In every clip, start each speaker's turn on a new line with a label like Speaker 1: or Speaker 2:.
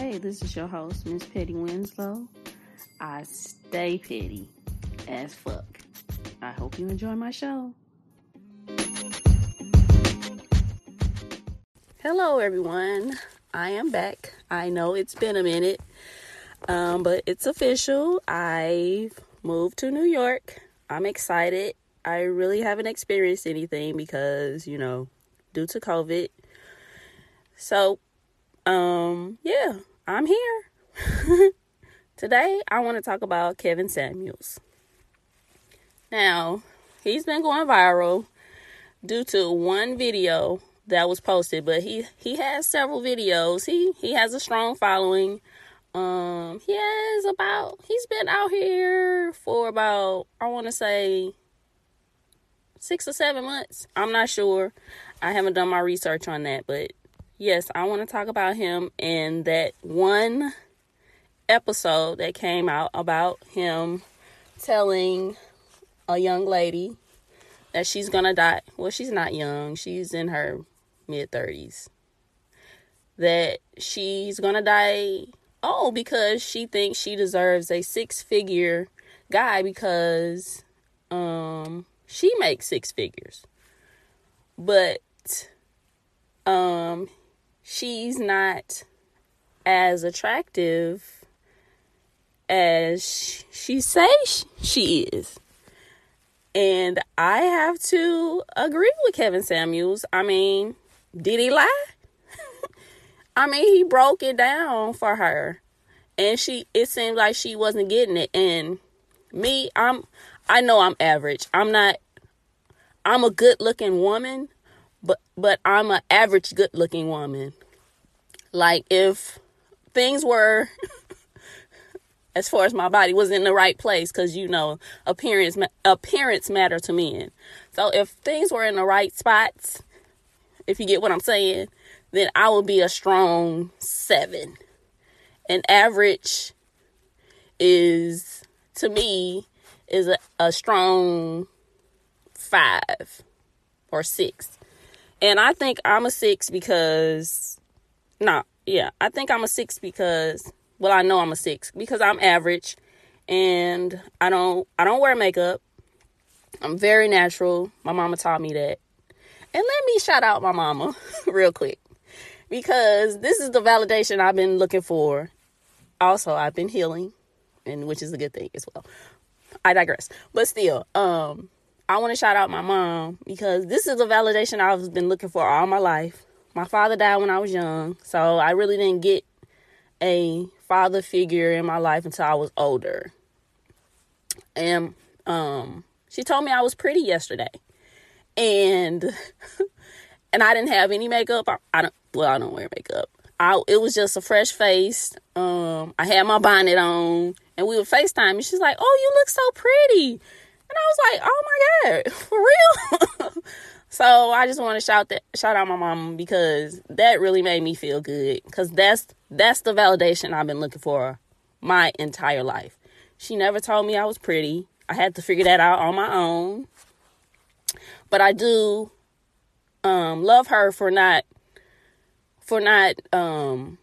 Speaker 1: Hey, this is your host, Miss Petty Winslow. I stay petty as fuck. I hope you enjoy my show. Hello, everyone. I am back. I know it's been a minute, um, but it's official. I've moved to New York. I'm excited. I really haven't experienced anything because, you know, due to COVID. So, um, yeah, I'm here. Today, I want to talk about Kevin Samuels. Now, he's been going viral due to one video that was posted, but he he has several videos. He he has a strong following. Um, he has about he's been out here for about I want to say six or seven months. I'm not sure. I haven't done my research on that, but yes, I want to talk about him and that one episode that came out about him telling a young lady that she's gonna die. Well, she's not young, she's in her mid 30s. That she's gonna die oh because she thinks she deserves a six figure guy because um she makes six figures. But um she's not as attractive as she says she is. And I have to agree with Kevin Samuels. I mean, did he lie? I mean, he broke it down for her. And she it seemed like she wasn't getting it. And me, I'm I know I'm average. I'm not I'm a good looking woman, but but I'm an average good looking woman. Like if things were as far as my body was in the right place because you know appearance appearance matter to men. So if things were in the right spots if you get what i'm saying then i would be a strong seven. An average is to me is a, a strong five or six. And i think i'm a six because no nah, yeah i think i'm a six because well i know i'm a six because i'm average and i don't i don't wear makeup. I'm very natural. My mama taught me that. And let me shout out my mama real quick because this is the validation i've been looking for. Also i've been healing and which is a good thing as well. I digress. But still um i want to shout out my mom because this is the validation i've been looking for all my life my father died when i was young so i really didn't get a father figure in my life until I was older. And um she told me I was pretty yesterday. And and I didn't have any makeup. I, I don't well, I don't wear makeup. I it was just a fresh face. Um I had my bonnet on and we were FaceTime and she's like, "Oh, you look so pretty." And I was like, "Oh my god, for real?" So I just want to shout that shout out my mom because that really made me feel good because that's that's the validation I've been looking for my entire life. She never told me I was pretty. I had to figure that out on my own. But I do um, love her for not for not um,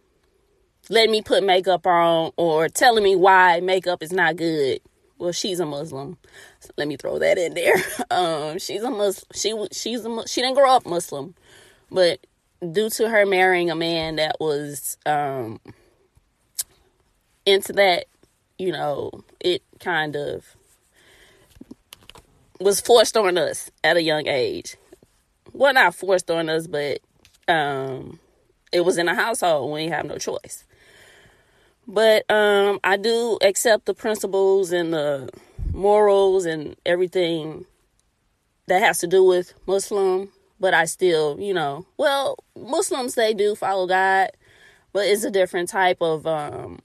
Speaker 1: letting me put makeup on or telling me why makeup is not good well she's a muslim so let me throw that in there. Um she's a muslim she she's a she didn't grow up muslim but due to her marrying a man that was um into that you know it kind of was forced on us at a young age. Well not forced on us but um it was in a household. We have no choice. But um, I do accept the principles and the morals and everything that has to do with Muslim. But I still, you know, well, Muslims they do follow God, but it's a different type of. Um,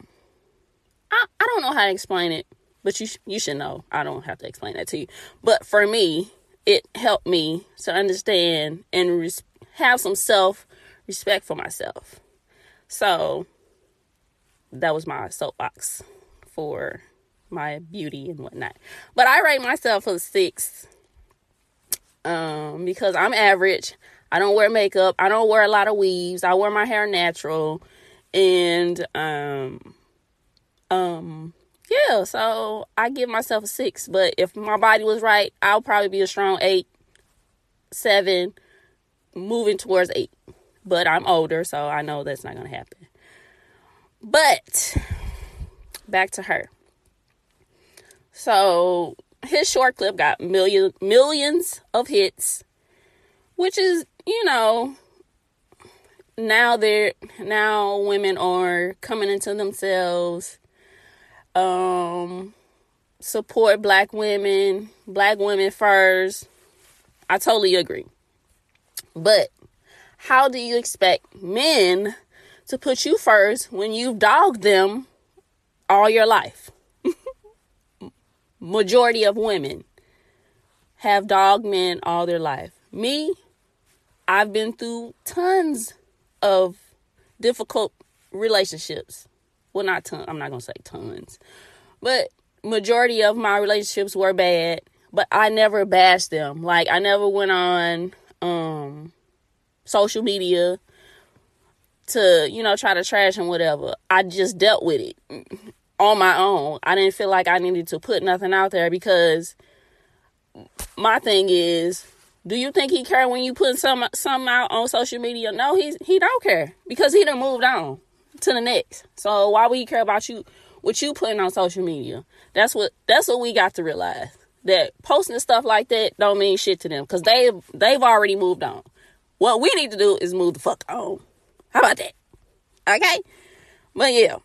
Speaker 1: I I don't know how to explain it, but you you should know. I don't have to explain that to you. But for me, it helped me to understand and res- have some self respect for myself. So that was my soapbox for my beauty and whatnot. But I rate myself a six um, because I'm average. I don't wear makeup. I don't wear a lot of weaves. I wear my hair natural. And um um yeah, so I give myself a six. But if my body was right, I'll probably be a strong eight, seven, moving towards eight. But I'm older, so I know that's not gonna happen. But back to her. So his short clip got million millions of hits, which is, you know, now they're now women are coming into themselves um support black women black women first. I totally agree. But how do you expect men to put you first when you've dogged them all your life majority of women have dog men all their life. Me i've been through tons of difficult relationships. Well not tons i'm not gonna say tons but majority of my relationships were bad but i never bashed them. Like i never went on um social media to you know try to trash and whatever. I just dealt with it on my own i didn't feel like i needed to put nothing out there because my thing is do you think he care when you put some some out on social media? No, he's he don't care because he done moved on to the next. So why would he care about you what you putting on social media? That's what that's what we got to realize. That posting stuff like that don't mean shit to them because they they've already moved on. What we need to do is move the fuck on. How about that? Okay? But yeah.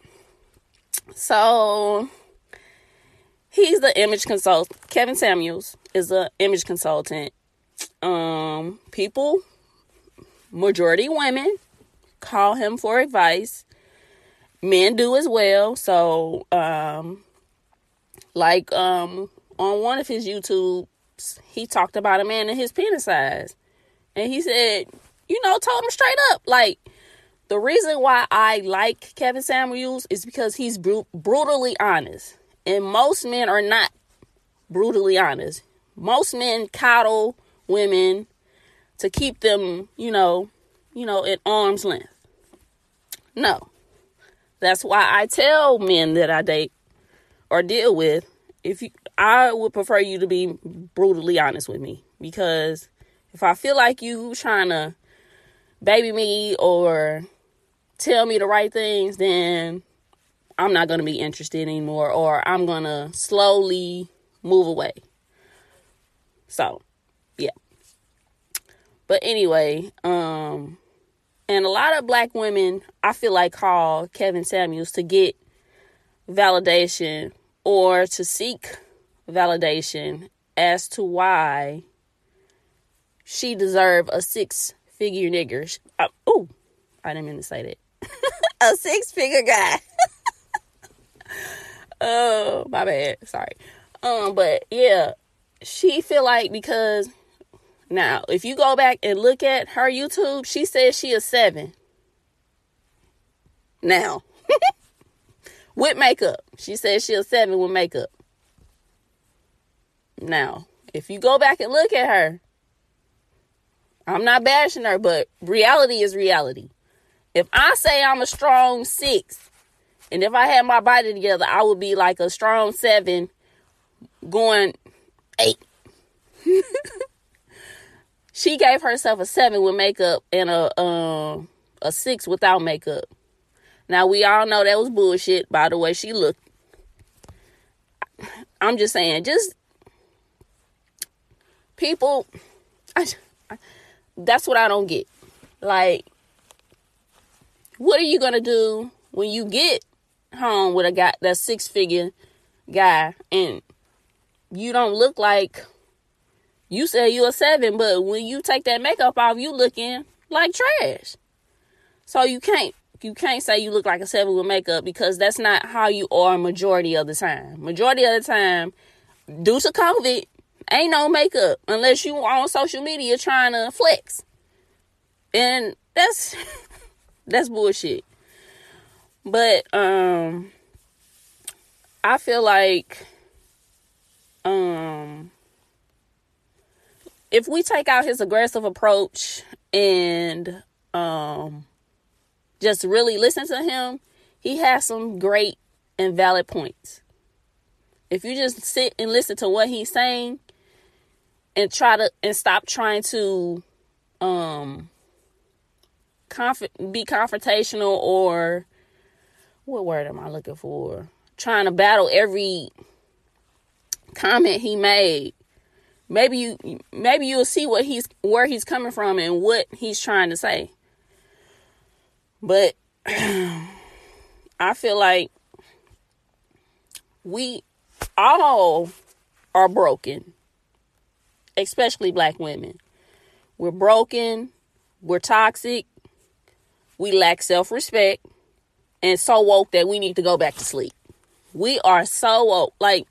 Speaker 1: So he's the image consultant. Kevin Samuels is the image consultant. Um people majority women call him for advice. Men do as well. So um like um on one of his youtubes he talked about a man and his penis size and he said you know told him straight up like the reason why i like kevin samuels is because he's br- brutally honest and most men are not brutally honest most men coddle women to keep them, you know, you know, at arm's length. No. That's why I tell men that I date or deal with if you I would prefer you to be brutally honest with me because if I feel like you trying to baby me or tell me the right things, then I'm not going to be interested anymore or I'm going to slowly move away. So, yeah. but anyway, um, and a lot of black women, I feel like, call Kevin Samuels to get validation or to seek validation as to why she deserve a six figure nigger. Uh, oh, I didn't mean to say that. a six figure guy. oh, my bad. Sorry. Um, but yeah, she feel like because now, if you go back and look at her YouTube, she says she is seven. Now, with makeup, she says she is seven with makeup. Now, if you go back and look at her, I'm not bashing her, but reality is reality. If I say I'm a strong six, and if I had my body together, I would be like a strong seven going eight. She gave herself a seven with makeup and a um a six without makeup. Now we all know that was bullshit by the way she looked. I'm just saying, just people. I, I, that's what I don't get. Like, what are you gonna do when you get home with a guy that six figure guy and you don't look like you say you're a seven, but when you take that makeup off, you looking like trash. So you can't you can't say you look like a seven with makeup because that's not how you are majority of the time. Majority of the time, due to COVID, ain't no makeup unless you on social media trying to flex. And that's that's bullshit. But um I feel like um if we take out his aggressive approach and um just really listen to him, he has some great and valid points. If you just sit and listen to what he's saying and try to and stop trying to um conf- be confrontational or what word am I looking for? Trying to battle every comment he made. Maybe you maybe you'll see what he's where he's coming from and what he's trying to say. But I feel like we all are broken, especially black women. We're broken, we're toxic, we lack self respect, and so woke that we need to go back to sleep. We are so woke. Like,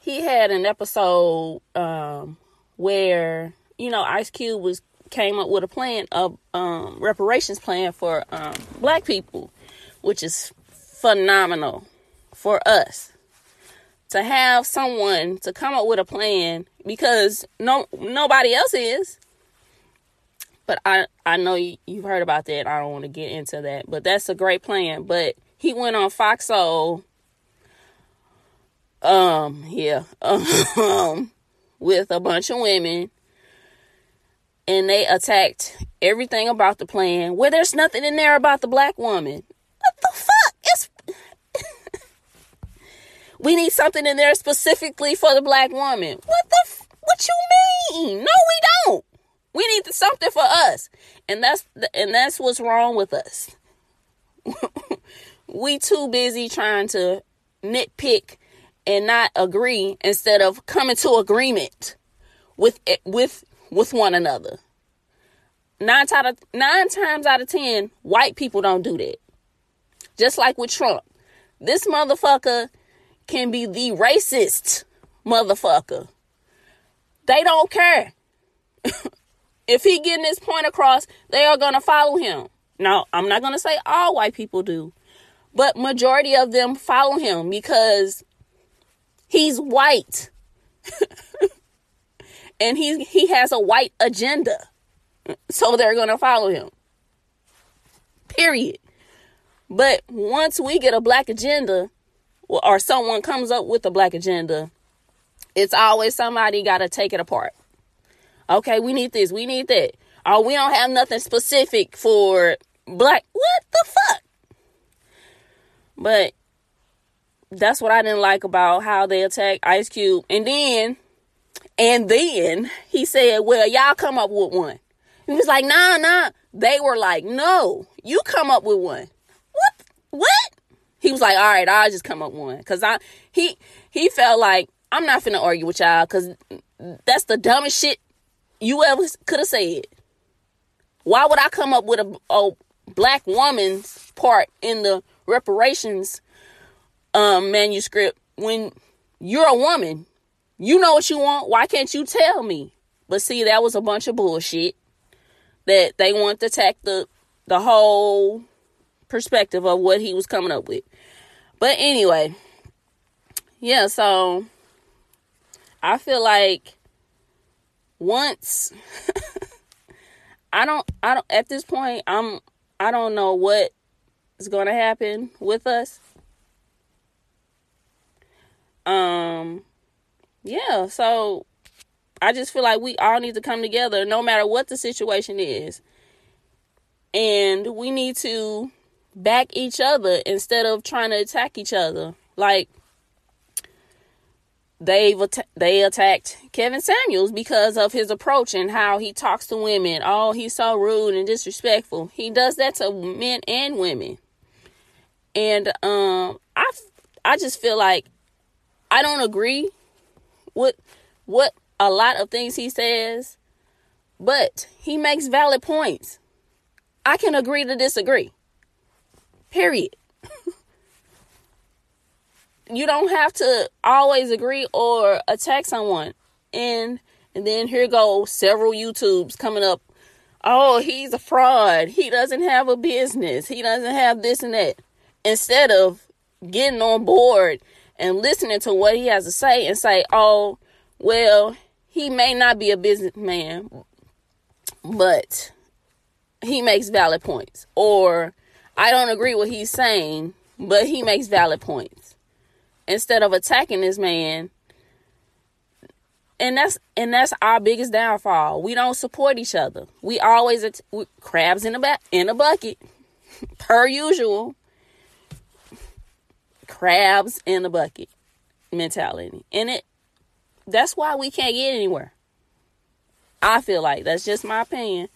Speaker 1: he had an episode um, where, you know, Ice Cube was came up with a plan of um, reparations plan for um, black people, which is phenomenal for us to have someone to come up with a plan because no nobody else is. But I I know you, you've heard about that. I don't want to get into that, but that's a great plan. But he went on Fox Soul. Um, yeah, um, with a bunch of women and they attacked everything about the plan where there's nothing in there about the black woman. What the fuck? It's we need something in there specifically for the black woman. What the f- what you mean? No, we don't. We need something for us. And that's and that's what's wrong with us. we too busy trying to nitpick and not agree instead of coming to agreement with eh, with with one another. Nine out of nine times out of ten, white people don't do that. Just like with Trump, this motherfucker can be the racist motherfucker. They don't care. if he getting his point across, they are gonna follow him. Now, I'm not gonna say all white people do, but majority of them follow him because he's white. and he he has a white agenda. So they're going to follow him. Period. But once we get a black agenda or someone comes up with a black agenda, it's always somebody got to take it apart. Okay, we need this, we need that. Oh, we don't have nothing specific for black. What the fuck? But that's what I didn't like about how they attacked Ice Cube. And then and then he said, Well, y'all come up with one. He was like, Nah, nah. They were like, No, you come up with one. What? What? He was like, All right, I'll just come up with one. Cause I he he felt like I'm not finna argue with y'all because that's the dumbest shit you ever could have said. Why would I come up with a, a black woman's part in the reparations um, manuscript when you're a woman? You know what you want. Why can't you tell me? But see, that was a bunch of bullshit that they want to attack the the whole perspective of what he was coming up with. But anyway, yeah, so I feel like once I don't I don't at this point I'm I don't know what is going to happen with us. Um yeah, so I just feel like we all need to come together no matter what the situation is. And we need to back each other instead of trying to attack each other. Like they've they attacked Kevin Samuels because of his approach and how he talks to women. Oh, he's so rude and disrespectful. He does that to men and women. And um I I just feel like I don't agree with what a lot of things he says, but he makes valid points. I can agree to disagree. Period. you don't have to always agree or attack someone. And and then here go several YouTubes coming up. Oh, he's a fraud. He doesn't have a business. He doesn't have this and that. Instead of getting on board and listening to what he has to say and say, oh, well, he may not be a businessman, but he makes valid points. Or I don't agree with what he's saying, but he makes valid points. Instead of attacking this man. And that's and that's our biggest downfall. We don't support each other. We always at, we, crabs in a ba- in a bucket, per usual. Crabs in a bucket mentality, and it that's why we can't get anywhere. I feel like that's just my opinion.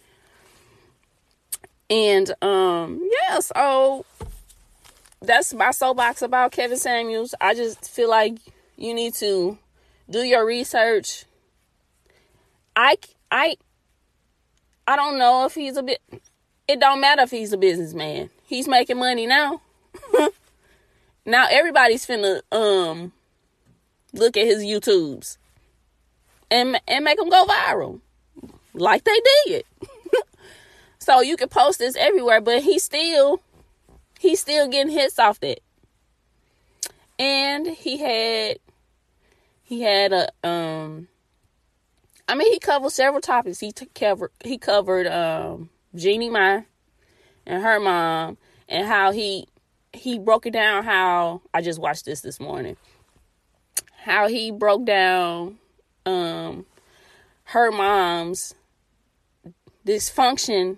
Speaker 1: And um yeah, so that's my soapbox about Kevin Samuels. I just feel like you need to do your research. I I I don't know if he's a bit it don't matter if he's a businessman. He's making money now. now everybody's finna um look at his YouTubes and and make them go viral like they did. so you can post this everywhere, but he still he's still getting hits off that. And he had he had a um I mean he covered several topics. He took covered he covered um Jeannie Mai and her mom and how he he broke it down how I just watched this this morning. How he broke down um her mom's dysfunction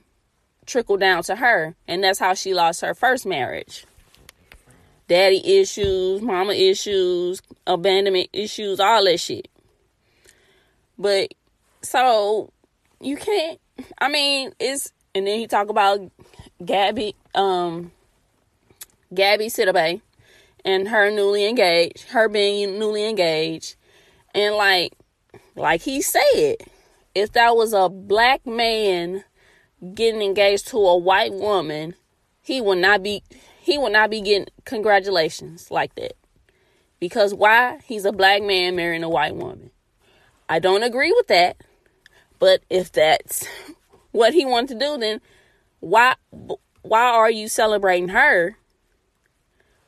Speaker 1: trickled down to her, and that's how she lost her first marriage. Daddy issues, mama issues, abandonment issues, all that shit. But so you can't. I mean, it's and then he talk about Gabby, um, Gabby Sidibe, and her newly engaged, her being newly engaged, and like, like he said, if that was a black man getting engaged to a white woman, he will not be he will not be getting congratulations like that. Because why? He's a black man marrying a white woman. I don't agree with that. But if that's what he wanted to do, then why why are you celebrating her?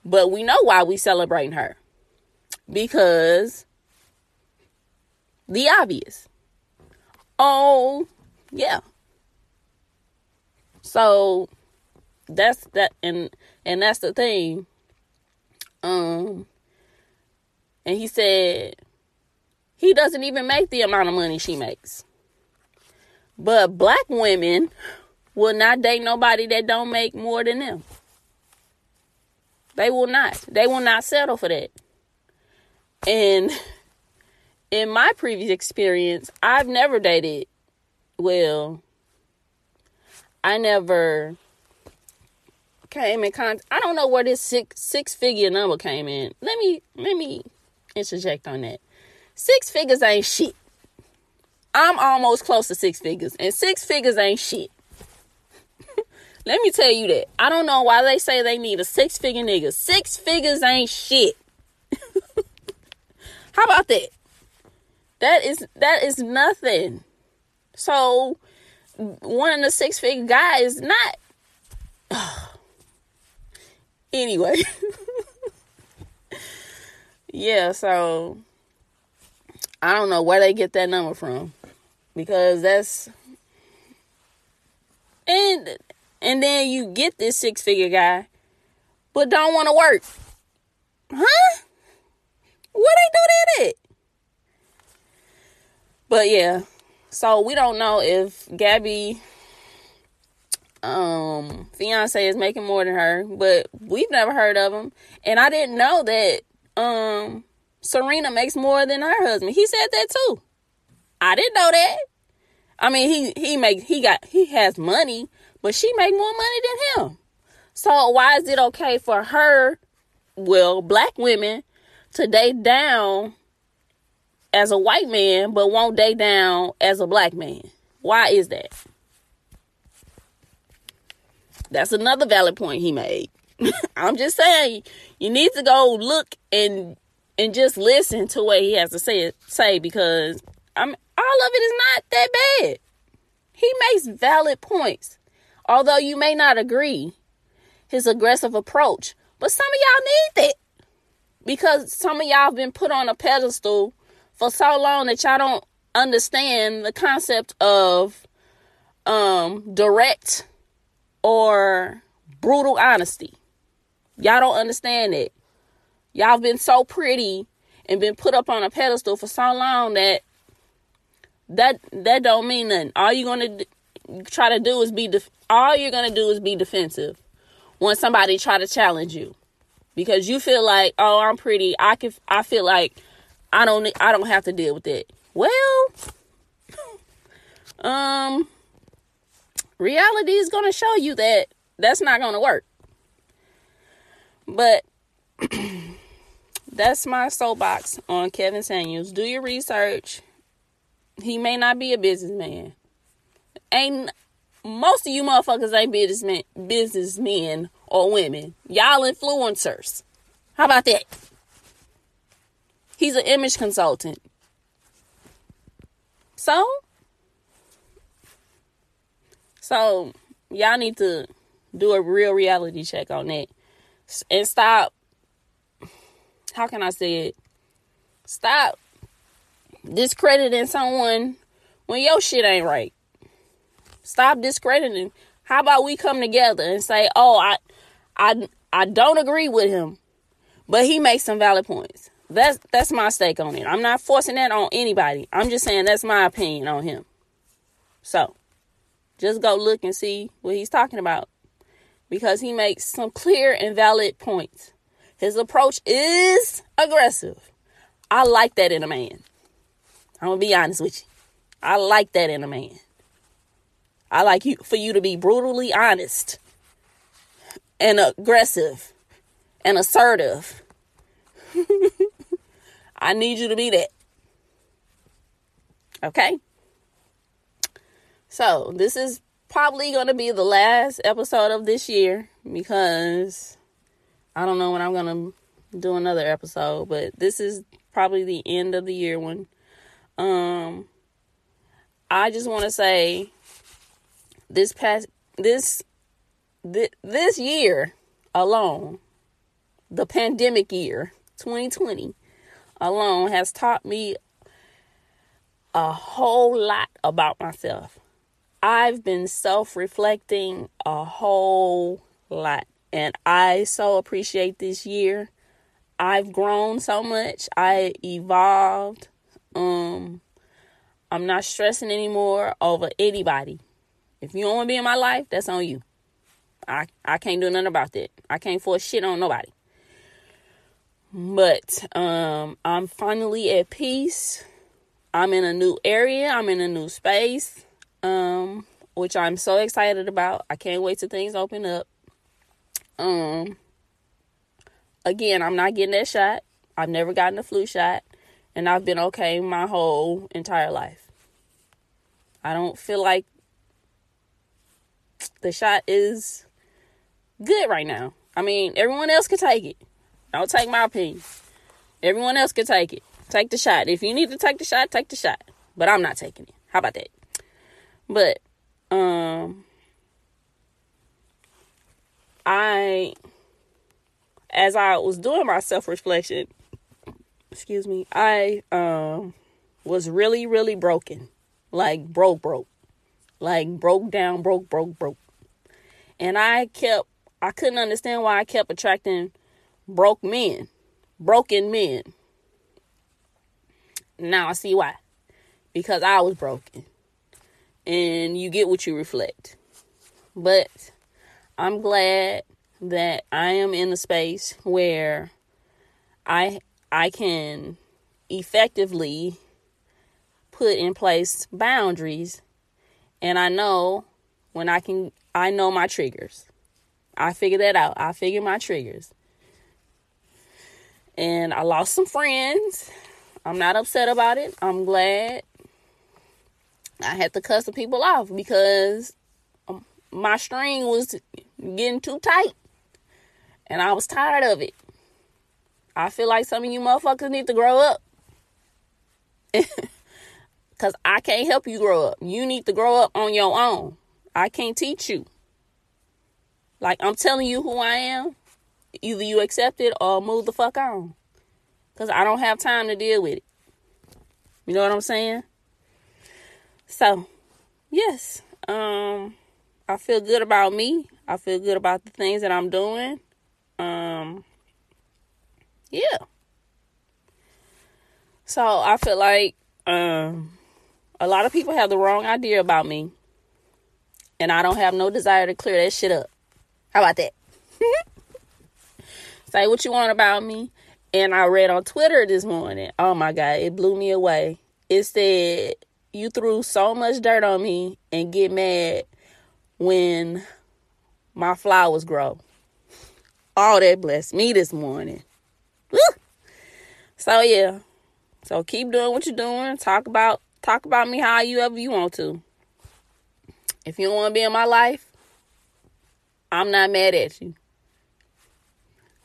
Speaker 1: But we know why we celebrating her. Because the obvious. Oh, yeah. So that's that and and that's the thing. Um and he said he doesn't even make the amount of money she makes. But black women will not date nobody that don't make more than them. They will not. They will not settle for that. And in my previous experience, I've never dated, well, I never came in contact. I don't know where this six six figure number came in. Let me let me interject on that. Six figures ain't shit. I'm almost close to six figures, and six figures ain't shit. Let me tell you that. I don't know why they say they need a six figure nigga. Six figures ain't shit. How about that? That is that is nothing. So one of the six figure guy is not. anyway. yeah, so I don't know where they get that number from because that's and and then you get this six figure guy but don't want to work. Huh? Where they do that at? But yeah, so we don't know if Gabby um fiance is making more than her, but we've never heard of him. And I didn't know that um Serena makes more than her husband. He said that too. I didn't know that. I mean, he he make he got he has money, but she make more money than him. So why is it okay for her, well, black women, to date down as a white man but won't date down as a black man. Why is that? That's another valid point he made. I'm just saying you need to go look and and just listen to what he has to say say because I'm all of it is not that bad. He makes valid points. Although you may not agree his aggressive approach, but some of y'all need that. Because some of y'all have been put on a pedestal for so long that y'all don't understand the concept of um direct or brutal honesty. Y'all don't understand it. Y'all been so pretty and been put up on a pedestal for so long that that that don't mean nothing. All you're gonna d- try to do is be def- all you're gonna do is be defensive when somebody try to challenge you because you feel like oh I'm pretty. I can I feel like I don't I don't have to deal with it. Well, um, reality is gonna show you that that's not gonna work. But that's my soapbox on Kevin Samuels. Do your research. He may not be a businessman. Ain't most of you motherfuckers ain't businessmen, businessmen or women. Y'all influencers. How about that? He's an image consultant. So, so y'all need to do a real reality check on that and stop. How can I say it? Stop discrediting someone when your shit ain't right. Stop discrediting. How about we come together and say, "Oh, I, I, I don't agree with him, but he makes some valid points." That's that's my stake on it. I'm not forcing that on anybody. I'm just saying that's my opinion on him. So, just go look and see what he's talking about because he makes some clear and valid points. His approach is aggressive. I like that in a man. I'm gonna be honest with you. I like that in a man. I like you for you to be brutally honest and aggressive and assertive. I need you to be that. Okay? So, this is probably going to be the last episode of this year because I don't know when I'm going to do another episode, but this is probably the end of the year one. Um I just want to say this past this this, this year alone, the pandemic year, 2020 alone has taught me a whole lot about myself. I've been self reflecting a whole lot, and I so appreciate this year. I've grown so much, I evolved. Um, I'm not stressing anymore over anybody. If you don't want to be in my life, that's on you. I, I can't do nothing about that. I can't force shit on nobody. But um, I'm finally at peace. I'm in a new area. I'm in a new space, um, which I'm so excited about. I can't wait till things open up. Um, again, I'm not getting that shot. I've never gotten a flu shot, and I've been okay my whole entire life. I don't feel like the shot is good right now. I mean, everyone else could take it. Don't take my opinion. Everyone else can take it. Take the shot. If you need to take the shot, take the shot. But I'm not taking it. How about that? But um I as I was doing my self-reflection, excuse me, I um was really really broken. Like broke broke. Like broke down, broke broke broke. And I kept I couldn't understand why I kept attracting broke men, broken men. Now I see why. Because I was broken. And you get what you reflect. But I'm glad that I am in a space where I I can effectively put in place boundaries and I know when I can I know my triggers. I figure that out. I figure my triggers and I lost some friends. I'm not upset about it. I'm glad I had to cut some people off because um, my string was getting too tight and I was tired of it. I feel like some of you motherfuckers need to grow up. Because I can't help you grow up. You need to grow up on your own. I can't teach you. Like, I'm telling you who I am either you accept it or move the fuck on. Because I don't have time to deal with it. You know what I'm saying? So, yes. Um, I feel good about me. I feel good about the things that I'm doing. Um, yeah. So I feel like um, a lot of people have the wrong idea about me, and I don't have no desire to clear that shit up. How about that? Say what you want about me. And I read on Twitter this morning. Oh my God, it blew me away. It said, You threw so much dirt on me and get mad when my flowers grow. All that blessed me this morning. Woo! So yeah. So keep doing what you're doing. Talk about talk about me how you ever you want to. If you don't want to be in my life, I'm not mad at you.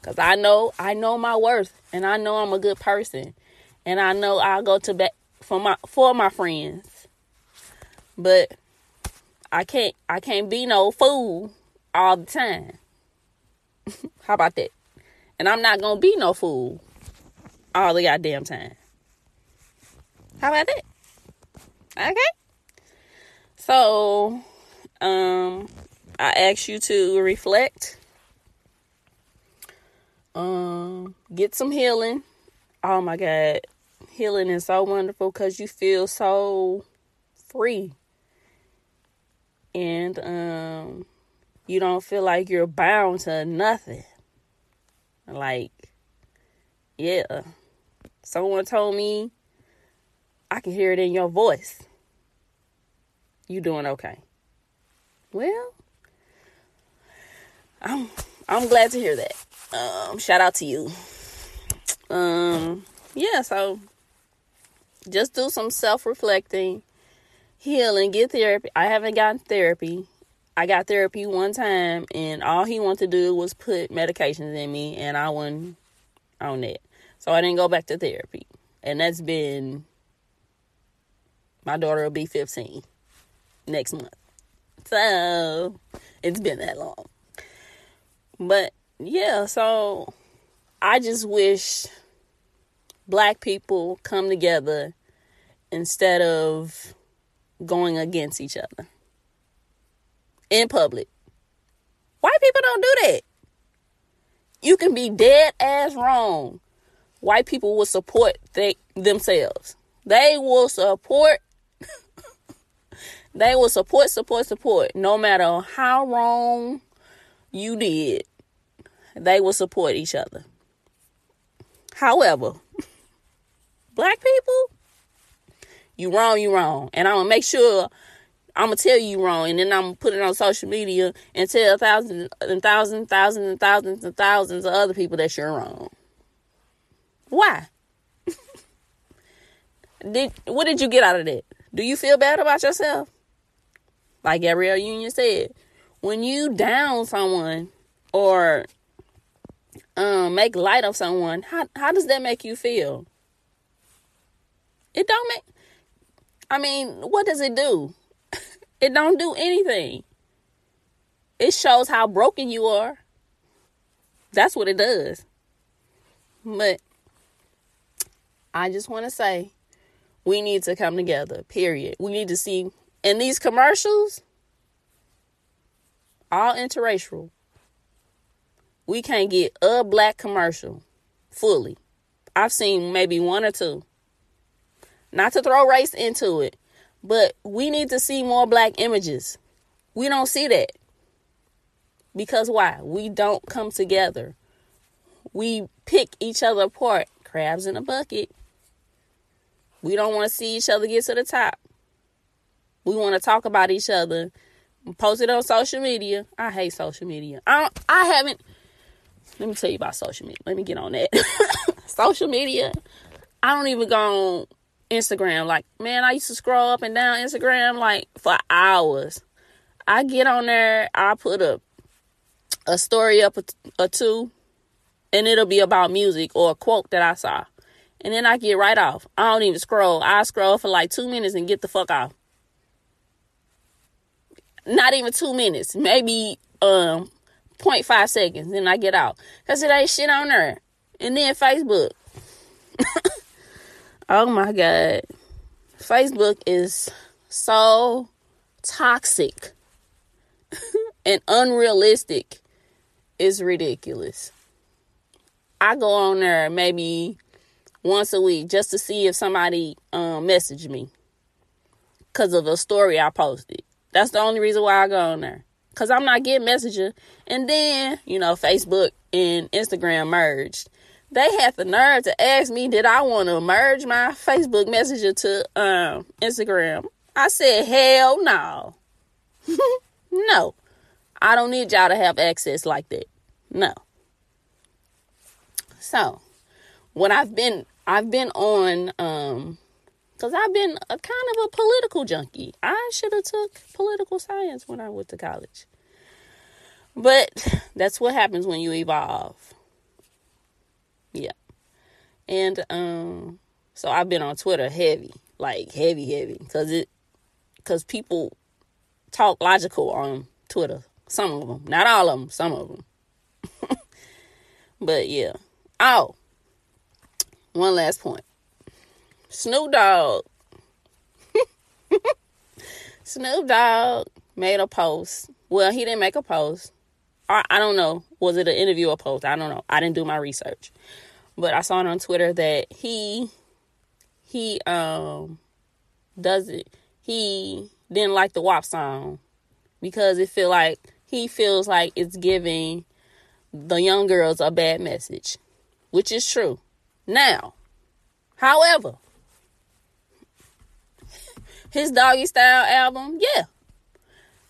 Speaker 1: Cause I know I know my worth and I know I'm a good person. And I know I'll go to bat for my for my friends. But I can't I can't be no fool all the time. How about that? And I'm not gonna be no fool all the goddamn time. How about that? Okay. So, um, I ask you to reflect um, get some healing. Oh my God. Healing is so wonderful because you feel so free. And um you don't feel like you're bound to nothing. Like, yeah. Someone told me I can hear it in your voice. You doing okay. Well, I'm I'm glad to hear that. Um, shout out to you. Um, yeah, so just do some self reflecting, healing, get therapy. I haven't gotten therapy. I got therapy one time, and all he wanted to do was put medications in me, and I wasn't on it. So I didn't go back to therapy. And that's been, my daughter will be 15 next month. So it's been that long. But yeah, so I just wish black people come together instead of going against each other in public. White people don't do that. You can be dead ass wrong. White people will support they themselves. They will support they will support support support no matter how wrong you did they will support each other. However, black people, you wrong, you wrong. And I'm gonna make sure I'm gonna tell you wrong, and then I'm gonna put it on social media and tell thousands and thousands, thousands and thousands and thousands of other people that you're wrong. Why? did what did you get out of that? Do you feel bad about yourself? Like Gabrielle Union said, when you down someone or um make light of someone, how how does that make you feel? It don't make I mean, what does it do? it don't do anything. It shows how broken you are. That's what it does. But I just want to say we need to come together, period. We need to see in these commercials, all interracial we can't get a black commercial fully. I've seen maybe one or two. Not to throw race into it, but we need to see more black images. We don't see that. Because why? We don't come together. We pick each other apart. Crabs in a bucket. We don't want to see each other get to the top. We want to talk about each other. Post it on social media. I hate social media. I I haven't let me tell you about social media. Let me get on that. social media. I don't even go on Instagram. Like, man, I used to scroll up and down Instagram like for hours. I get on there, I put a a story up or two, and it'll be about music or a quote that I saw. And then I get right off. I don't even scroll. I scroll for like two minutes and get the fuck off. Not even two minutes. Maybe um 0.5 seconds, then I get out. Because it ain't shit on there. And then Facebook. oh my God. Facebook is so toxic. and unrealistic is ridiculous. I go on there maybe once a week just to see if somebody um messaged me because of a story I posted. That's the only reason why I go on there. Cause I'm not getting messages. And then, you know, Facebook and Instagram merged. They had the nerve to ask me, did I want to merge my Facebook Messenger to um, Instagram? I said, hell no. no. I don't need y'all to have access like that. No. So, when I've been I've been on um cuz I've been a kind of a political junkie. I should have took political science when I went to college. But that's what happens when you evolve. Yeah. And um so I've been on Twitter heavy, like heavy heavy cuz it cuz people talk logical on Twitter. Some of them, not all of them, some of them. but yeah. Oh. One last point. Snoop Dogg. Snoop Dogg made a post. Well, he didn't make a post. I, I don't know. Was it an interview or post? I don't know. I didn't do my research. But I saw it on Twitter that he he um does it he didn't like the WAP song because it feel like he feels like it's giving the young girls a bad message, which is true. Now, however, his doggy style album, yeah,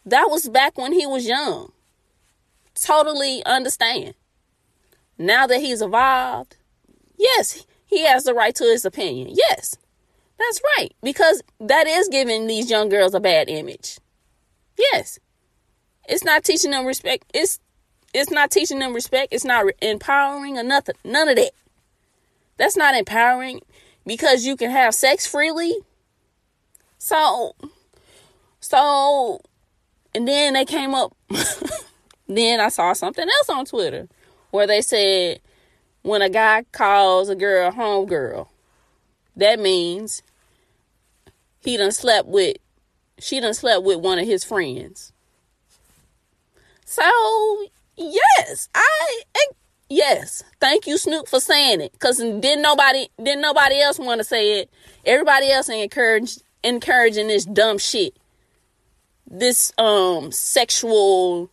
Speaker 1: that was back when he was young totally understand. Now that he's evolved, yes, he has the right to his opinion. Yes, that's right. Because that is giving these young girls a bad image. Yes. It's not teaching them respect. It's it's not teaching them respect. It's not empowering or nothing. None of that. That's not empowering because you can have sex freely. So so and then they came up Then I saw something else on Twitter where they said when a guy calls a girl home girl, that means he done slept with she done slept with one of his friends. So yes, I yes, thank you Snoop for saying it. Cause didn't nobody didn't nobody else want to say it. Everybody else encourage encouraging this dumb shit. This um sexual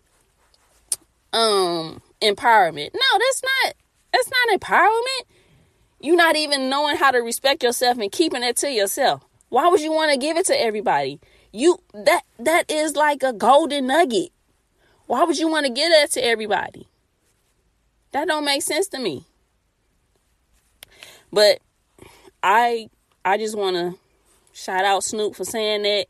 Speaker 1: um empowerment. No, that's not that's not empowerment. You're not even knowing how to respect yourself and keeping it to yourself. Why would you want to give it to everybody? You that that is like a golden nugget. Why would you want to give that to everybody? That don't make sense to me. But I I just want to shout out Snoop for saying that.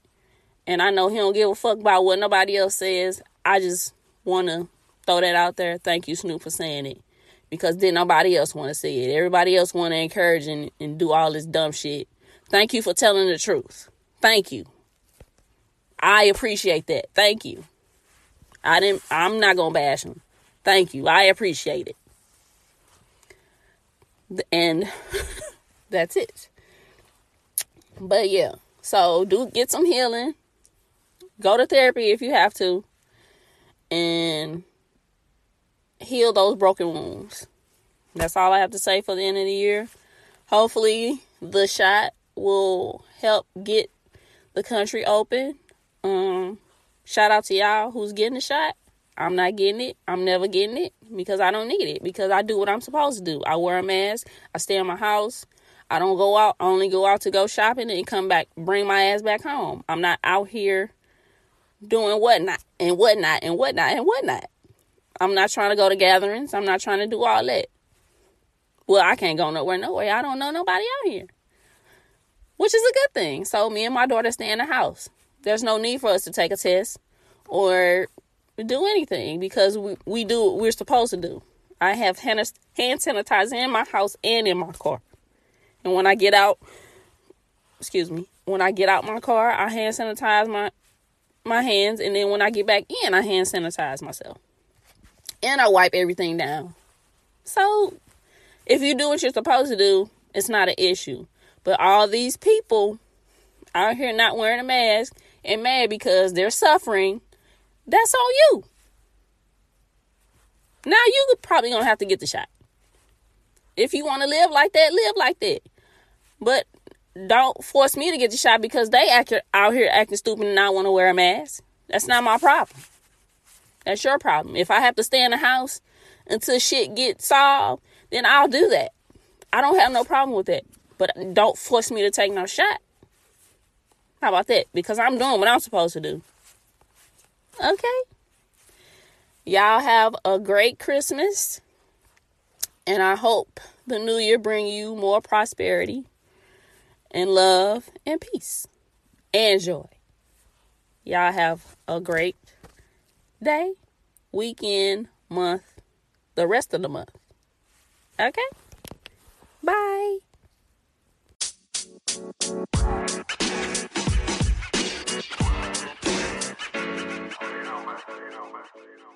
Speaker 1: And I know he don't give a fuck about what nobody else says. I just want to throw that out there. Thank you, Snoop, for saying it. Because then nobody else want to say it. Everybody else want to encourage and, and do all this dumb shit. Thank you for telling the truth. Thank you. I appreciate that. Thank you. I didn't I'm not gonna bash him. Thank you. I appreciate it. And that's it. But yeah. So do get some healing. Go to therapy if you have to. And heal those broken wounds. That's all I have to say for the end of the year. Hopefully, the shot will help get the country open. Um, shout out to y'all who's getting the shot. I'm not getting it. I'm never getting it because I don't need it because I do what I'm supposed to do. I wear a mask. I stay in my house. I don't go out. I only go out to go shopping and come back, bring my ass back home. I'm not out here doing whatnot and whatnot and whatnot and whatnot. I'm not trying to go to gatherings. I'm not trying to do all that. Well, I can't go nowhere, nowhere. I don't know nobody out here, which is a good thing. So me and my daughter stay in the house. There's no need for us to take a test or do anything because we, we do what we're supposed to do. I have hand sanitizer in my house and in my car. And when I get out, excuse me, when I get out my car, I hand sanitize my my hands and then when I get back in, I hand sanitize myself and I wipe everything down. So, if you do what you're supposed to do, it's not an issue. But all these people out here not wearing a mask and mad because they're suffering, that's on you. Now you're probably gonna have to get the shot. If you want to live like that, live like that. But don't force me to get the shot because they act out here acting stupid and not want to wear a mask. That's not my problem. That's your problem. If I have to stay in the house until shit gets solved, then I'll do that. I don't have no problem with that. But don't force me to take no shot. How about that? Because I'm doing what I'm supposed to do. Okay. Y'all have a great Christmas. And I hope the new year bring you more prosperity and love and peace and joy. Y'all have a great day, weekend, month, the rest of the month. Okay? Bye. you know, man. You know, man.